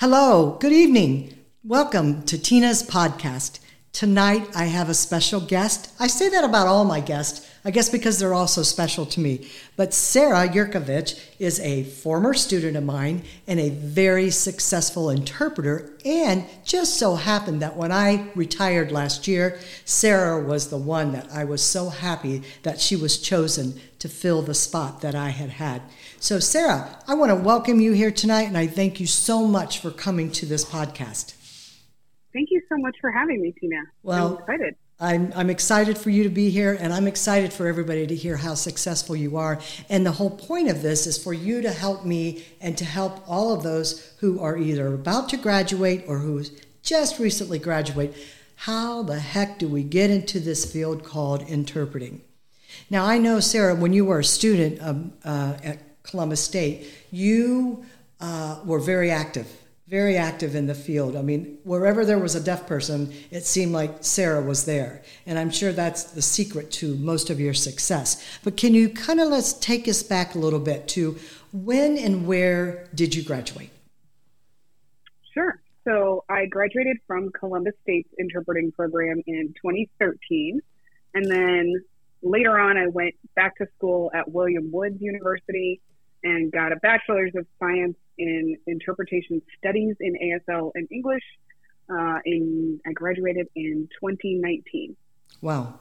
Hello, good evening. Welcome to Tina's podcast. Tonight I have a special guest. I say that about all my guests, I guess because they're all so special to me. But Sara Yurkovic is a former student of mine and a very successful interpreter. And just so happened that when I retired last year, Sara was the one that I was so happy that she was chosen to fill the spot that I had had. So, Sara, I want to welcome you here tonight, and I thank you so much for coming to this podcast. Thank you so much for having me, Tina. Well, I'm excited. I'm, I'm excited for you to be here, and I'm excited for everybody to hear how successful you are. And the whole point of this is for you to help me and to help all of those who are either about to graduate or who just recently graduate. How the heck do we get into this field called interpreting? Now, I know, Sara, when you were a student um, uh, at Columbus State, you uh, were very active, very active in the field. I mean, wherever there was a deaf person, it seemed like Sara was there. And I'm sure that's the secret to most of your success. But can you kind of let's take us back a little bit to when and where did you graduate? Sure. So I graduated from Columbus State's interpreting program in 2013. And then later on, I went back to school at William Woods University and got a bachelor's of science in interpretation studies in ASL and English. Uh, in I graduated in 2019. Wow.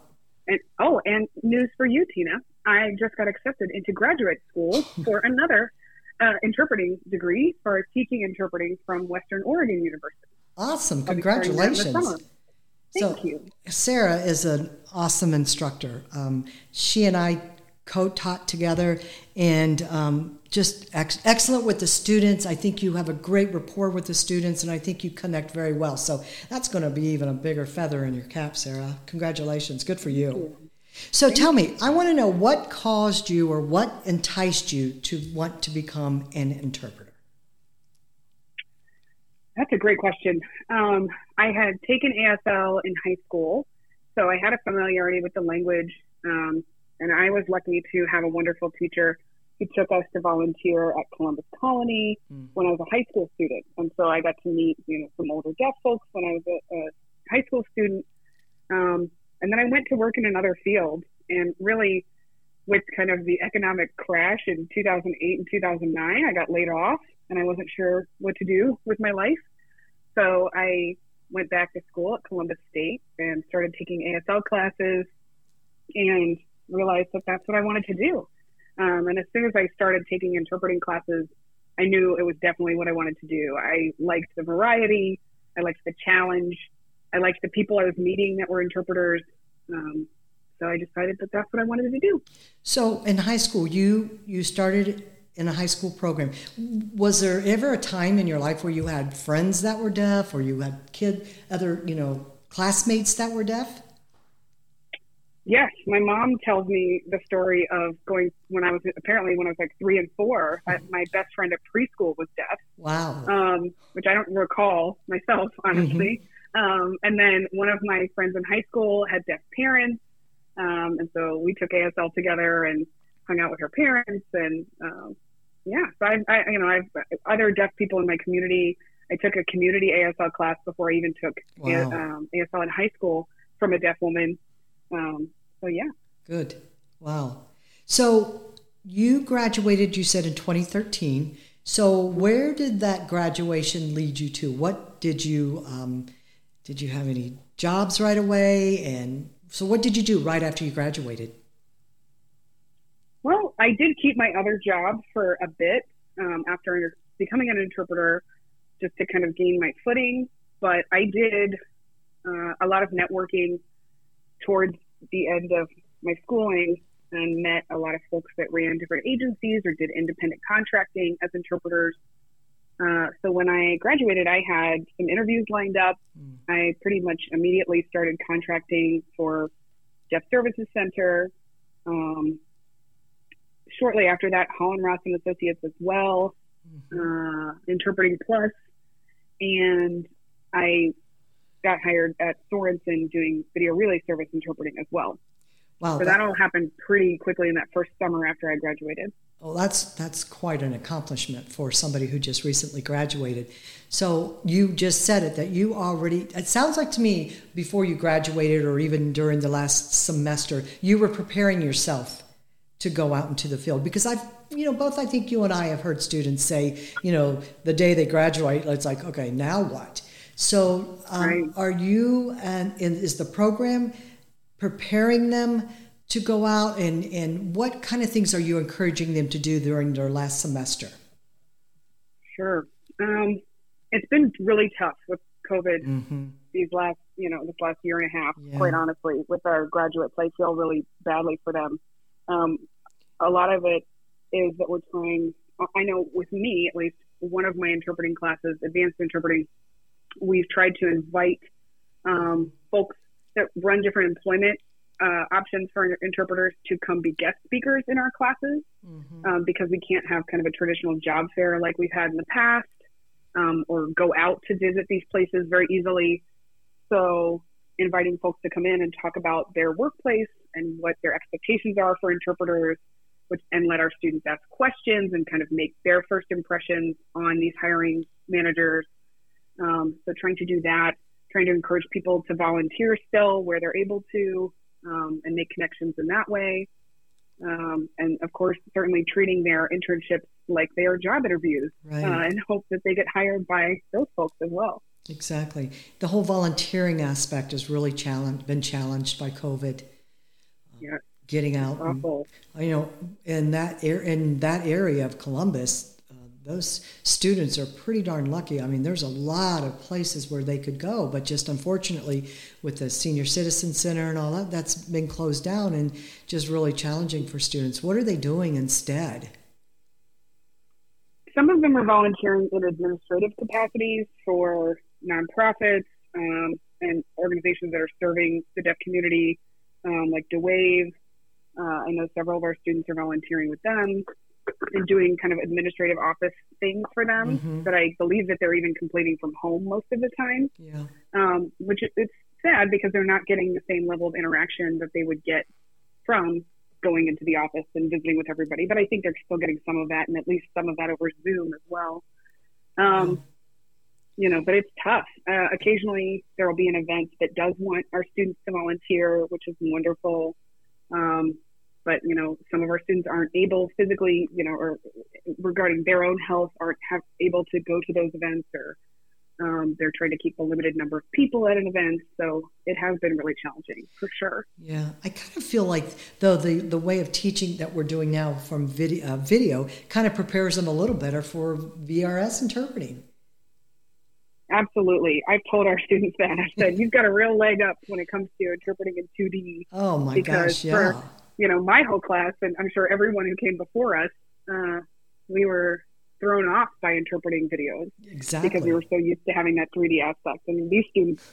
And oh, and news for you, Tina. I just got accepted into graduate school for another uh, interpreting degree for teaching interpreting from Western Oregon University. Awesome! Congratulations. Thank so, you. Sara is an awesome instructor. Um, she and I co-taught together and um, just ex- excellent with the students. I think you have a great rapport with the students and i think you connect very well. So that's going to be even a bigger feather in your cap sara. Congratulations. Good for you. So tell me i want to know what caused you or what enticed you to want to become an interpreter? That's a great question. Um, i had taken asl in high school so i had a familiarity with the language. Um, and I was lucky to have a wonderful teacher who took us to volunteer at Columbus Colony mm. when I was a high school student. And so I got to meet, you know, some older deaf folks when I was a, a high school student. Um, and then I went to work in another field and really with kind of the economic crash in 2008 and 2009, I got laid off and I wasn't sure what to do with my life. So I went back to school at Columbus State and started taking ASL classes and realized that that's what I wanted to do. Um, and as soon as I started taking interpreting classes, I knew it was definitely what I wanted to do. I liked the variety. I liked the challenge. I liked the people I was meeting that were interpreters. Um, so I decided that that's what I wanted to do. So in high school, you you started in a high school program. Was there ever a time in your life where you had friends that were deaf, or you had kid other you know classmates that were deaf? Yes, my mom tells me the story of going when I was apparently when I was like three and four. I, my best friend at preschool was deaf. Wow. Um, which I don't recall myself, honestly. Mm-hmm. Um, and then one of my friends in high school had deaf parents, um, and so we took ASL together and hung out with her parents. And um, yeah, so I, I, you know, I've other deaf people in my community. I took a community ASL class before I even took wow. a, um, ASL in high school from a deaf woman. Um, so yeah. Good. Wow. So you graduated, you said in 2013. So where did that graduation lead you to? What did you um, did you have any jobs right away? And so what did you do right after you graduated? Well, I did keep my other job for a bit um, after becoming an interpreter, just to kind of gain my footing. But I did uh, a lot of networking towards the end of my schooling and met a lot of folks that ran different agencies or did independent contracting as interpreters. Uh, so when I graduated, I had some interviews lined up. Mm. I pretty much immediately started contracting for Deaf Services Center. Um, shortly after that, Holland Ross and Associates as well, mm-hmm. uh, Interpreting Plus, and I got hired at Sorenson doing video relay service interpreting as well. Wow. So that all happened pretty quickly in that first summer after I graduated. Well, that's that's quite an accomplishment for somebody who just recently graduated. So you just said it that you already. It sounds like to me before you graduated, or even during the last semester, you were preparing yourself to go out into the field because I've you know both I think you and I have heard students say you know the day they graduate it's like okay now what so um, right. are you and, and is the program preparing them to go out and, and what kind of things are you encouraging them to do during their last semester? Sure. Um, it's been really tough with COVID mm-hmm. these last, you know, this last year and a half, yeah. quite honestly, with our graduates. I feel really badly for them. Um, a lot of it is that we're trying, I know with me, at least, one of my interpreting classes, advanced interpreting, we've tried to invite um, folks that run different employment uh, options for interpreters to come be guest speakers in our classes mm-hmm. um, because we can't have kind of a traditional job fair like we've had in the past um, or go out to visit these places very easily. So, inviting folks to come in and talk about their workplace and what their expectations are for interpreters, which, and let our students ask questions and kind of make their first impressions on these hiring managers. Um, so, trying to do that, trying to encourage people to volunteer still where they're able to um, and make connections in that way. Um, and of course, certainly treating their internships like they are job interviews right. uh, and hope that they get hired by those folks as well. Exactly. The whole volunteering aspect has really challenged, been challenged by COVID. Yeah. Getting out, and, you know, in that in that area of Columbus, those students are pretty darn lucky. I mean, there's a lot of places where they could go, but just unfortunately, with the Senior Citizen Center and all that, that's been closed down and just really challenging for students. What are they doing instead? Some of them are volunteering in administrative capacities for nonprofits um, and organizations that are serving the deaf community, um, like DeWave. Uh, I know several of our students are volunteering with them doing kind of administrative office things for them mm-hmm. that I believe that they're even completing from home most of the time. Yeah. Um, which it's sad because they're not getting the same level of interaction that they would get from going into the office and visiting with everybody. But I think they're still getting some of that and at least some of that over Zoom as well. Um, You know, but it's tough. Uh, occasionally there will be an event that does want our students to volunteer, which is wonderful. Um, but you know some of our students aren't able physically you know or regarding their own health aren't have, able to go to those events or um, they're trying to keep a limited number of people at an event so it has been really challenging for sure yeah i kind of feel like though the, the way of teaching that we're doing now from video, uh, video kind of prepares them a little better for vrs interpreting Absolutely. I've told our students that. I said, you've got a real leg up when it comes to interpreting in 2D. Oh my gosh, yeah. For, you know, my whole class, and I'm sure everyone who came before us, uh, we were thrown off by interpreting videos. Exactly. Because we were so used to having that 3D aspect. I mean, these students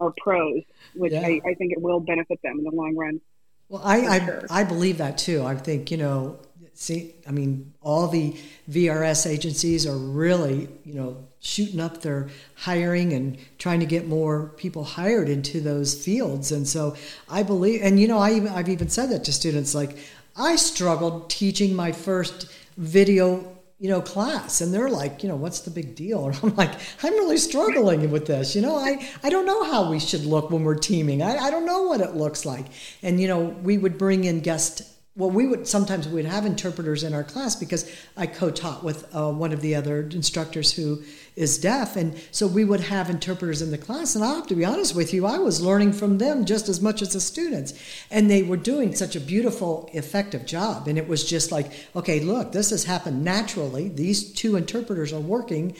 are pros, which yeah. I, I, think it will benefit them in the long run. Well, I, I, sure. I believe that too. I think, you know, see, I mean, all the VRS agencies are really, you know, shooting up their hiring and trying to get more people hired into those fields. And so I believe, and you know, I even, I've even said that to students. Like, I struggled teaching my first video you know, class. And they're like, you know, what's the big deal? And I'm like, I'm really struggling with this. You know, I, I don't know how we should look when we're teaming. I, I don't know what it looks like. And, you know, we would bring in guest well, we would sometimes we'd have interpreters in our class because I co-taught with uh, one of the other instructors who is deaf, and so we would have interpreters in the class. And I have to be honest with you, I was learning from them just as much as the students, and they were doing such a beautiful, effective job. And it was just like, okay, look, this has happened naturally. These two interpreters are working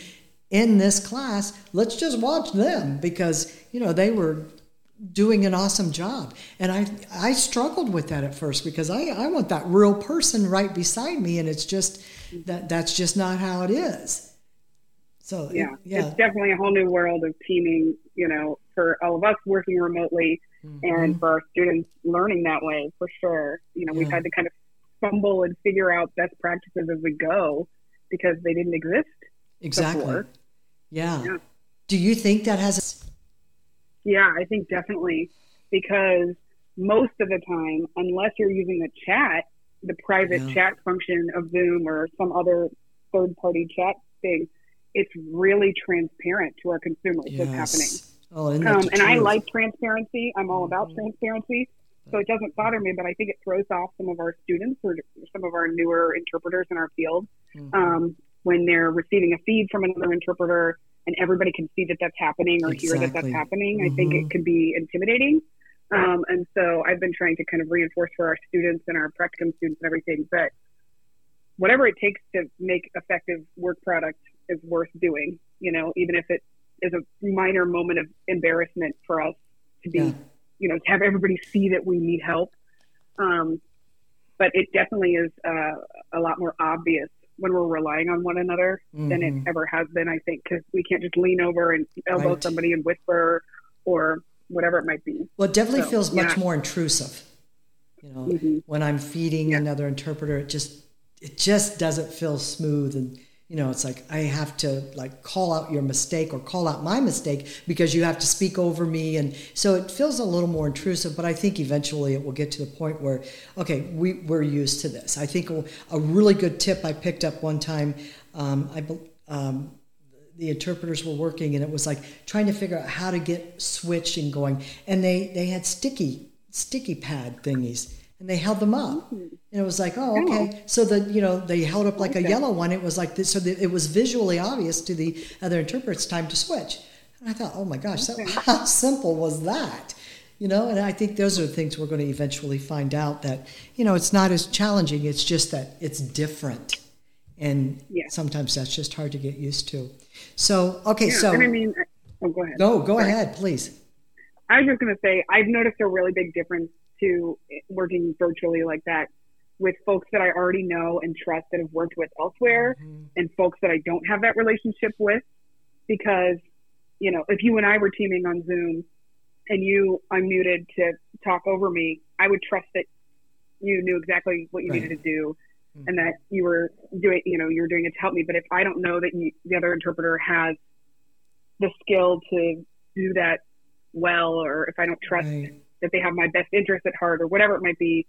in this class. Let's just watch them because you know they were doing an awesome job. And I I struggled with that at first because I, I want that real person right beside me and it's just that that's just not how it is. So yeah, yeah. it's definitely a whole new world of teaming, you know, for all of us working remotely mm-hmm. and for our students learning that way for sure. You know, yeah. we've had to kind of fumble and figure out best practices as we go because they didn't exist. Exactly. Before. Yeah. yeah. Do you think that has yeah, I think definitely because most of the time, unless you're using the chat, the private Yeah. chat function of Zoom or some other third party chat thing, it's really transparent to our consumers what's happening. Oh, and, Um, and I like transparency. I'm all about Mhm. transparency. So it doesn't bother me, but I think it throws off some of our students or some of our newer interpreters in our field Mhm. um, when they're receiving a feed from another interpreter and everybody can see that that's happening or hear that that's Exactly. happening. I think it can be intimidating. Um, and so I've been trying to kind of reinforce for our students and our practicum students and everything that whatever it takes to make effective work product is worth doing, you know, even if it is a minor moment of embarrassment for us to be, Yeah. you know, to have everybody see that we need help. Um, but it definitely is uh, a lot more obvious when we're relying on one another than it Mhm. ever has been, I think, because we can't just lean over and elbow Right. somebody and whisper or whatever it might be. Well, it definitely So, feels much yeah. more intrusive. You know, Mhm. when I'm feeding Yeah. another interpreter, it just it just doesn't feel smooth, and you know, it's like I have to like call out your mistake or call out my mistake because you have to speak over me, and so it feels a little more intrusive. But I think eventually it will get to the point where, okay, we we're used to this. I think a, really good tip I picked up one time, um, I. Um, the interpreters were working and it was like trying to figure out how to get switching going and they they had sticky sticky pad thingies and they held them up. Mm-hmm. And it was like oh okay. So the you know they held up like a yellow one. It was like this so that it was visually obvious to the other interpreters time to switch. And i thought oh my gosh Okay. how simple was that? You know and i think those are the things we're going to eventually find out that you know it's not as challenging. It's just that it's different. And Yeah. sometimes that's just hard to get used to. So okay Yeah, so and I mean, oh, go ahead. go go Sorry. ahead please I was just going to say, I've noticed a really big difference to working virtually like that with folks that I already know and trust that have worked with elsewhere Mhm. and folks that I don't have that relationship with. Because, you know, if you and I were teaming on Zoom and you unmuted to talk over me, I would trust that you knew exactly what you Right. needed to do Mhm. and that you were doing, you know, you were doing it to help me. But if I don't know that you, the other interpreter has the skill to do that well, or if I don't trust Right. that they have my best interest at heart, or whatever it might be,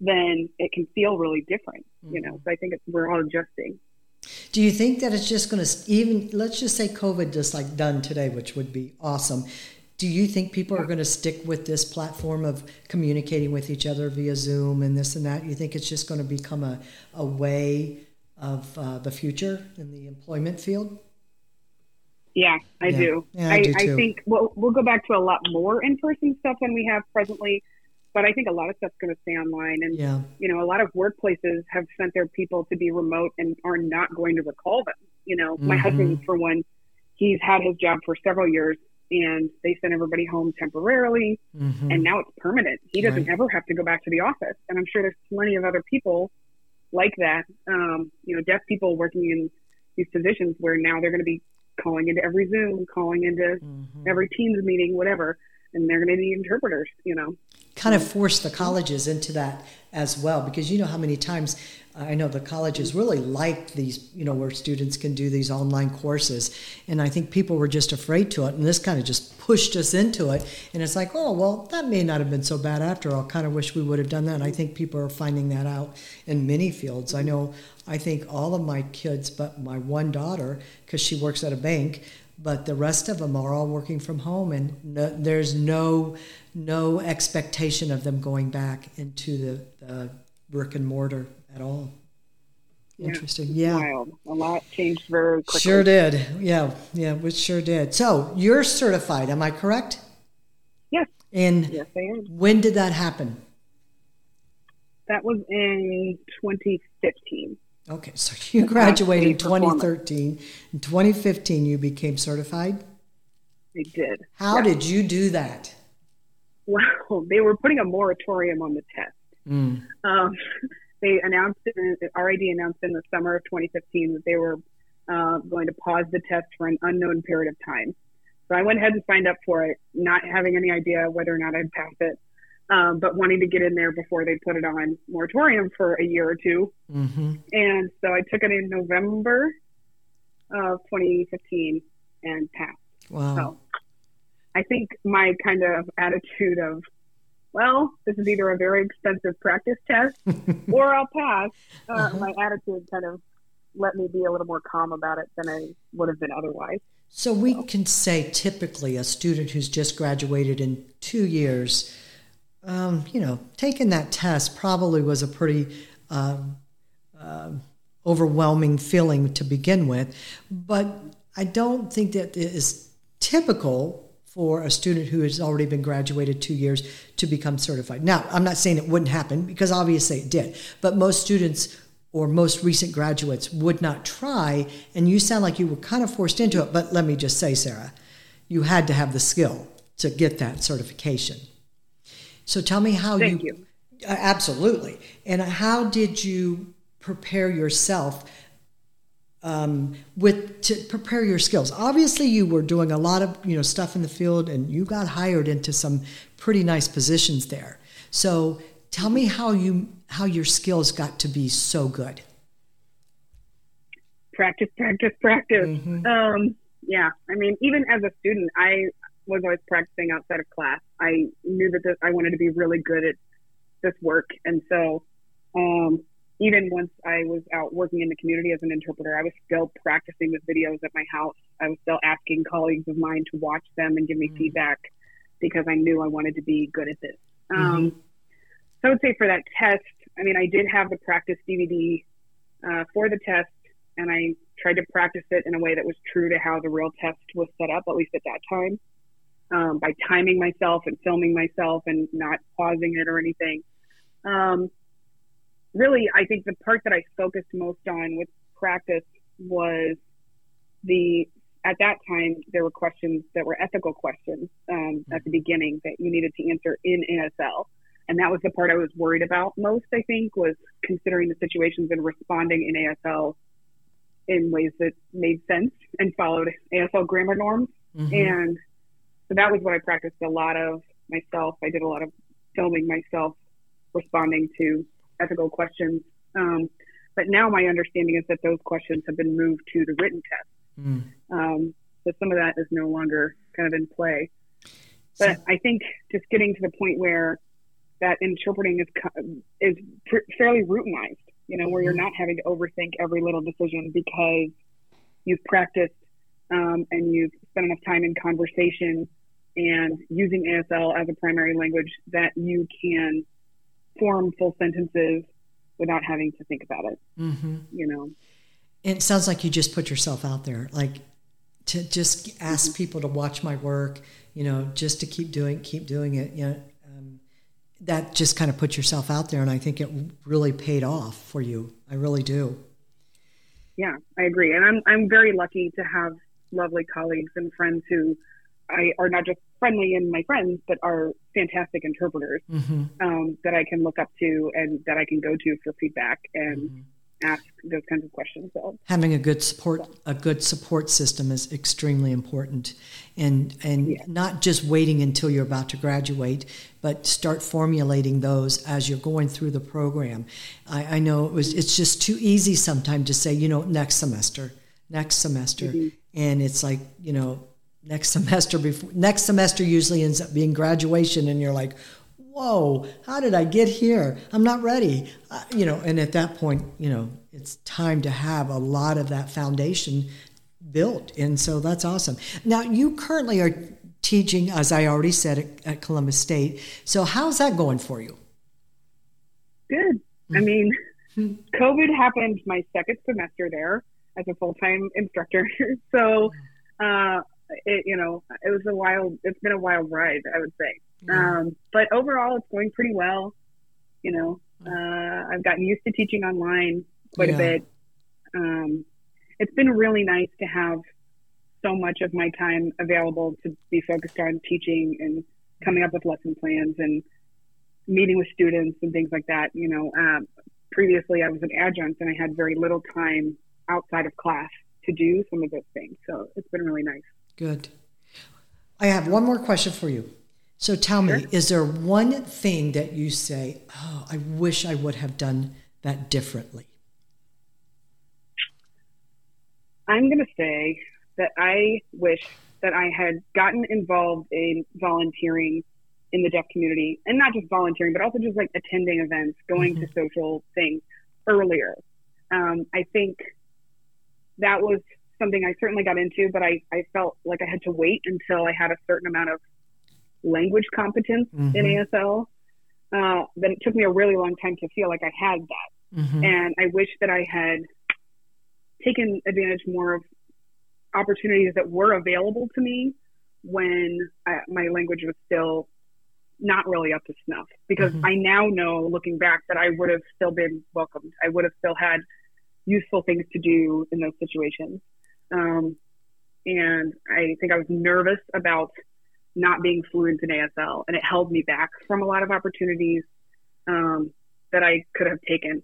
then it can feel really different. You know, so I think it's, we're all adjusting. Do you think that it's just going to even let's just say COVID just like done today, which would be awesome. Do you think people are going to stick with this platform of communicating with each other via Zoom and this and that? You think it's just going to become a, a way of uh, the future in the employment field? Yeah, I Yeah. do. Yeah, I I, do I think we'll, we'll go back to a lot more in-person stuff than we have presently, but I think a lot of stuff's going to stay online. And Yeah. you know, a lot of workplaces have sent their people to be remote and are not going to recall them. You know, my Mhm. husband, for one, he's had his job for several years, and they sent everybody home temporarily, Mhm. and now it's permanent. He doesn't Right. ever have to go back to the office, and I'm sure there's plenty of other people like that. Um, you know, deaf people working in these positions where now they're going to be calling into every Zoom, calling into Mhm. every Teams meeting, whatever, and they're going to need interpreters. You know, kind of mm-hmm. force the colleges into that as well because you know how many times uh, I know the colleges really like these, you know, where students can do these online courses. And I think people were just afraid to it. And this kind of just pushed us into it. And it's like, oh, well, that may not have been so bad after all. Kind of wish we would have done that. And I think people are finding that out in many fields. I know, I think all of my kids, but my one daughter, because she works at a bank, but the rest of them are all working from home and no, there's no no expectation of them going back into the, the brick and mortar at all Yeah. interesting yeah wild. A lot changed very quickly. sure did yeah yeah we sure did so you're certified am i correct Yes. and Yes, I am. when did that happen That was in 2015. okay so you graduated in 2013 in 2015 you became certified I did. how Yeah. did you do that Well, they were putting a moratorium on the test. mm. Um, they announced, in, RID announced in the summer of 2015 that they were uh, going to pause the test for an unknown period of time. So I went ahead and signed up for it, not having any idea whether or not I'd pass it, um, but wanting to get in there before they put it on moratorium for a year or two. hmm And so I took it in November of 2015 and passed. wow So I think my kind of attitude of well, this is either a very expensive practice test or I'll pass. Uh, uh-huh. My attitude kind of let me be a little more calm about it than I would have been otherwise. So we can say typically a student who's just graduated in two years, um, you know, taking that test probably was a pretty um, uh, overwhelming feeling to begin with. But I don't think that it is typical for a student who has already been graduated two years to become certified. Now, I'm not saying it wouldn't happen because obviously it did, but most students or most recent graduates would not try. And you sound like you were kind of forced into it. But let me just say, Sara, you had to have the skill to get that certification. So tell me how Thank you, you. Uh, absolutely. And how did you prepare yourself um, with to prepare your skills? Obviously, you were doing a lot of you know stuff in the field, and you got hired into some pretty nice positions there. So tell me how you how your skills got to be so good. Practice, practice, practice. Mm-hmm. Um, yeah, I mean, even as a student, I was always practicing outside of class. I knew that this, I wanted to be really good at this work, and so um, even once I was out working in the community as an interpreter, I was still practicing with videos at my house. I was still asking colleagues of mine to watch them and give me mm-hmm. feedback because I knew I wanted to be good at this. Um, mm-hmm. So I would say for that test, I mean, I did have the practice DVD uh, for the test, and I tried to practice it in a way that was true to how the real test was set up, at least at that time, um, by timing myself and filming myself and not pausing it or anything. Um, really, I think the part that I focused most on with practice was the at that time there were questions that were ethical questions um, at the beginning that you needed to answer in ASL and that was the part I was worried about most, I think, was considering the situations and responding in ASL in ways that made sense and followed ASL grammar norms. Mm-hmm. And so that was what I practiced a lot of myself. I did a lot of filming myself responding to ethical questions. Um, but now my understanding is that those questions have been moved to the written test. Mm. Um, so some of that is no longer kind of in play. But so, I think just getting to the point where that interpreting is is fairly routinized. You know, where you're mm-hmm. not having to overthink every little decision because you've practiced um, and you've spent enough time in conversation and using ASL as a primary language that you can form full sentences without having to think about it. Mm-hmm. You know, it sounds like you just put yourself out there, like to just ask mm-hmm. people to watch my work. You know, just to keep doing, keep doing it. You know, that just kind of put yourself out there, and I think it really paid off for you. I really do. Yeah, I agree, and I'm I'm very lucky to have lovely colleagues and friends who I are not just friendly and my friends, but are fantastic interpreters mm-hmm. um, that I can look up to and that I can go to for feedback. And mm-hmm ask those kinds of questions. So. Having a good support a good support system is extremely important, and and yeah. not just waiting until you're about to graduate, but start formulating those as you're going through the program. I, I know it was it's just too easy sometimes to say you know next semester, next semester, mm-hmm. and it's like you know next semester before next semester usually ends up being graduation, and you're like whoa, how did I get here? I'm not ready. Uh, you know, and at that point, you know, it's time to have a lot of that foundation built. And so that's awesome. Now, you currently are teaching, as I already said, at, at Columbus State. So how's that going for you? Good. I mm-hmm. mean, COVID happened my second semester there as a full time instructor. so, uh, it, you know, it was a wild, it's been a wild ride, I would say. Um, but overall, it's going pretty well. You know, uh, I've gotten used to teaching online quite yeah. a bit. Um, it's been really nice to have so much of my time available to be focused on teaching and coming up with lesson plans and meeting with students and things like that. You know, um, previously I was an adjunct and I had very little time outside of class to do some of those things. So it's been really nice. Good. I have one more question for you. So tell sure. me, is there one thing that you say, oh, I wish I would have done that differently? I'm going to say that I wish that I had gotten involved in volunteering in the deaf community, and not just volunteering, but also just like attending events, going mm-hmm. to social things earlier. Um, I think that was something I certainly got into, but I, I felt like I had to wait until I had a certain amount of language competence mm-hmm. in ASL. Uh, that it took me a really long time to feel like I had that. Mm-hmm. And I wish that I had taken advantage more of opportunities that were available to me when I, my language was still not really up to snuff. Because mm-hmm. I now know, looking back, that I would have still been welcomed. I would have still had useful things to do in those situations. Um, and I think I was nervous about not being fluent in ASL, and it held me back from a lot of opportunities um, that I could have taken.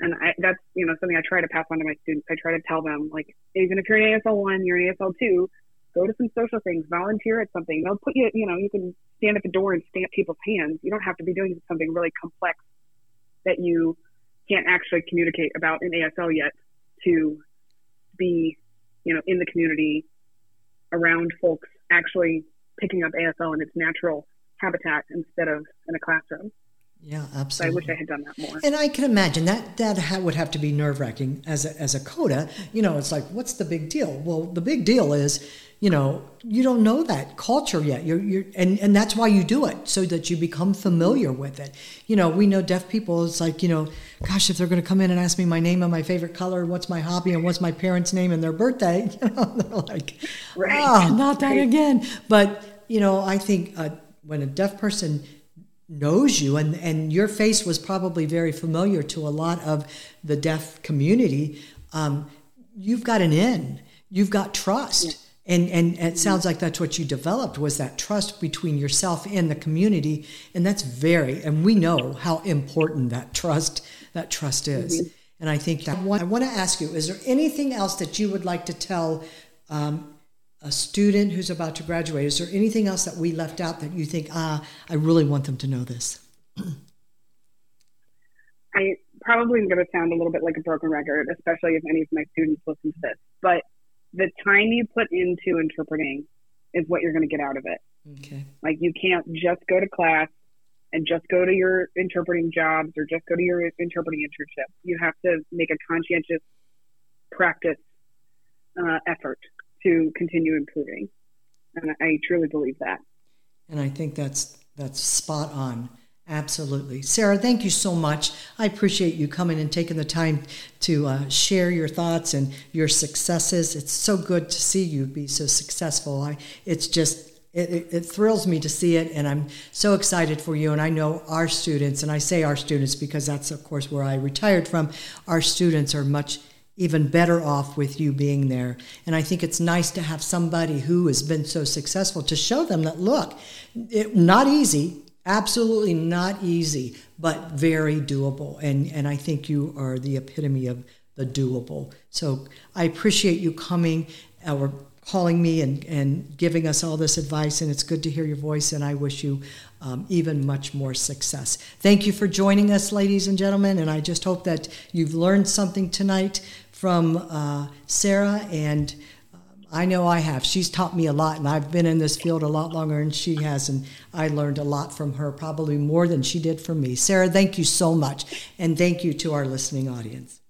And I, that's you know something I try to pass on to my students. I try to tell them like even if you're an ASL one, you're an ASL two, go to some social things, volunteer at something. They'll put you you know you can stand at the door and stamp people's hands. You don't have to be doing something really complex that you can't actually communicate about in ASL yet to be you know in the community around folks actually picking up ASL in its natural habitat instead of in a classroom. Yeah, absolutely. So I wish I had done that more. And I can imagine that that ha- would have to be nerve wracking as a, as a coda. You know, it's like, what's the big deal? Well, the big deal is, you know, you don't know that culture yet. You're, you're, and, and that's why you do it so that you become familiar with it. You know, we know deaf people. It's like, you know, gosh, if they're going to come in and ask me my name and my favorite color, what's my hobby, and what's my parents' name and their birthday, you know, they're like, right. oh, not that right. again. But you know, I think uh, when a deaf person knows you and, and your face was probably very familiar to a lot of the deaf community, um, you've got an in, you've got trust. Yeah. And, and it sounds like that's what you developed was that trust between yourself and the community and that's very and we know how important that trust that trust is mm-hmm. and i think that I want, I want to ask you is there anything else that you would like to tell um, a student who's about to graduate, is there anything else that we left out that you think, ah, I really want them to know this? I probably am going to sound a little bit like a broken record, especially if any of my students listen to this. But the time you put into interpreting is what you're going to get out of it. Okay. Like you can't just go to class and just go to your interpreting jobs or just go to your interpreting internship. You have to make a conscientious practice uh, effort to continue improving. And I truly believe that. And I think that's that's spot on. Absolutely. Sara, thank you so much. I appreciate you coming and taking the time to uh, share your thoughts and your successes. It's so good to see you be so successful. I, it's just, it, it, it thrills me to see it, and I'm so excited for you. And I know our students, and I say our students because that's, of course, where I retired from, our students are much even better off with you being there. And I think it's nice to have somebody who has been so successful to show them that look, it, not easy, absolutely not easy, but very doable. And and I think you are the epitome of the doable. So I appreciate you coming or calling me and, and giving us all this advice. And it's good to hear your voice. And I wish you um, even much more success. Thank you for joining us, ladies and gentlemen. And I just hope that you've learned something tonight from uh, Sara, and uh, I know I have. She's taught me a lot, and I've been in this field a lot longer than she has, and I learned a lot from her, probably more than she did from me. Sara, thank you so much, and thank you to our listening audience.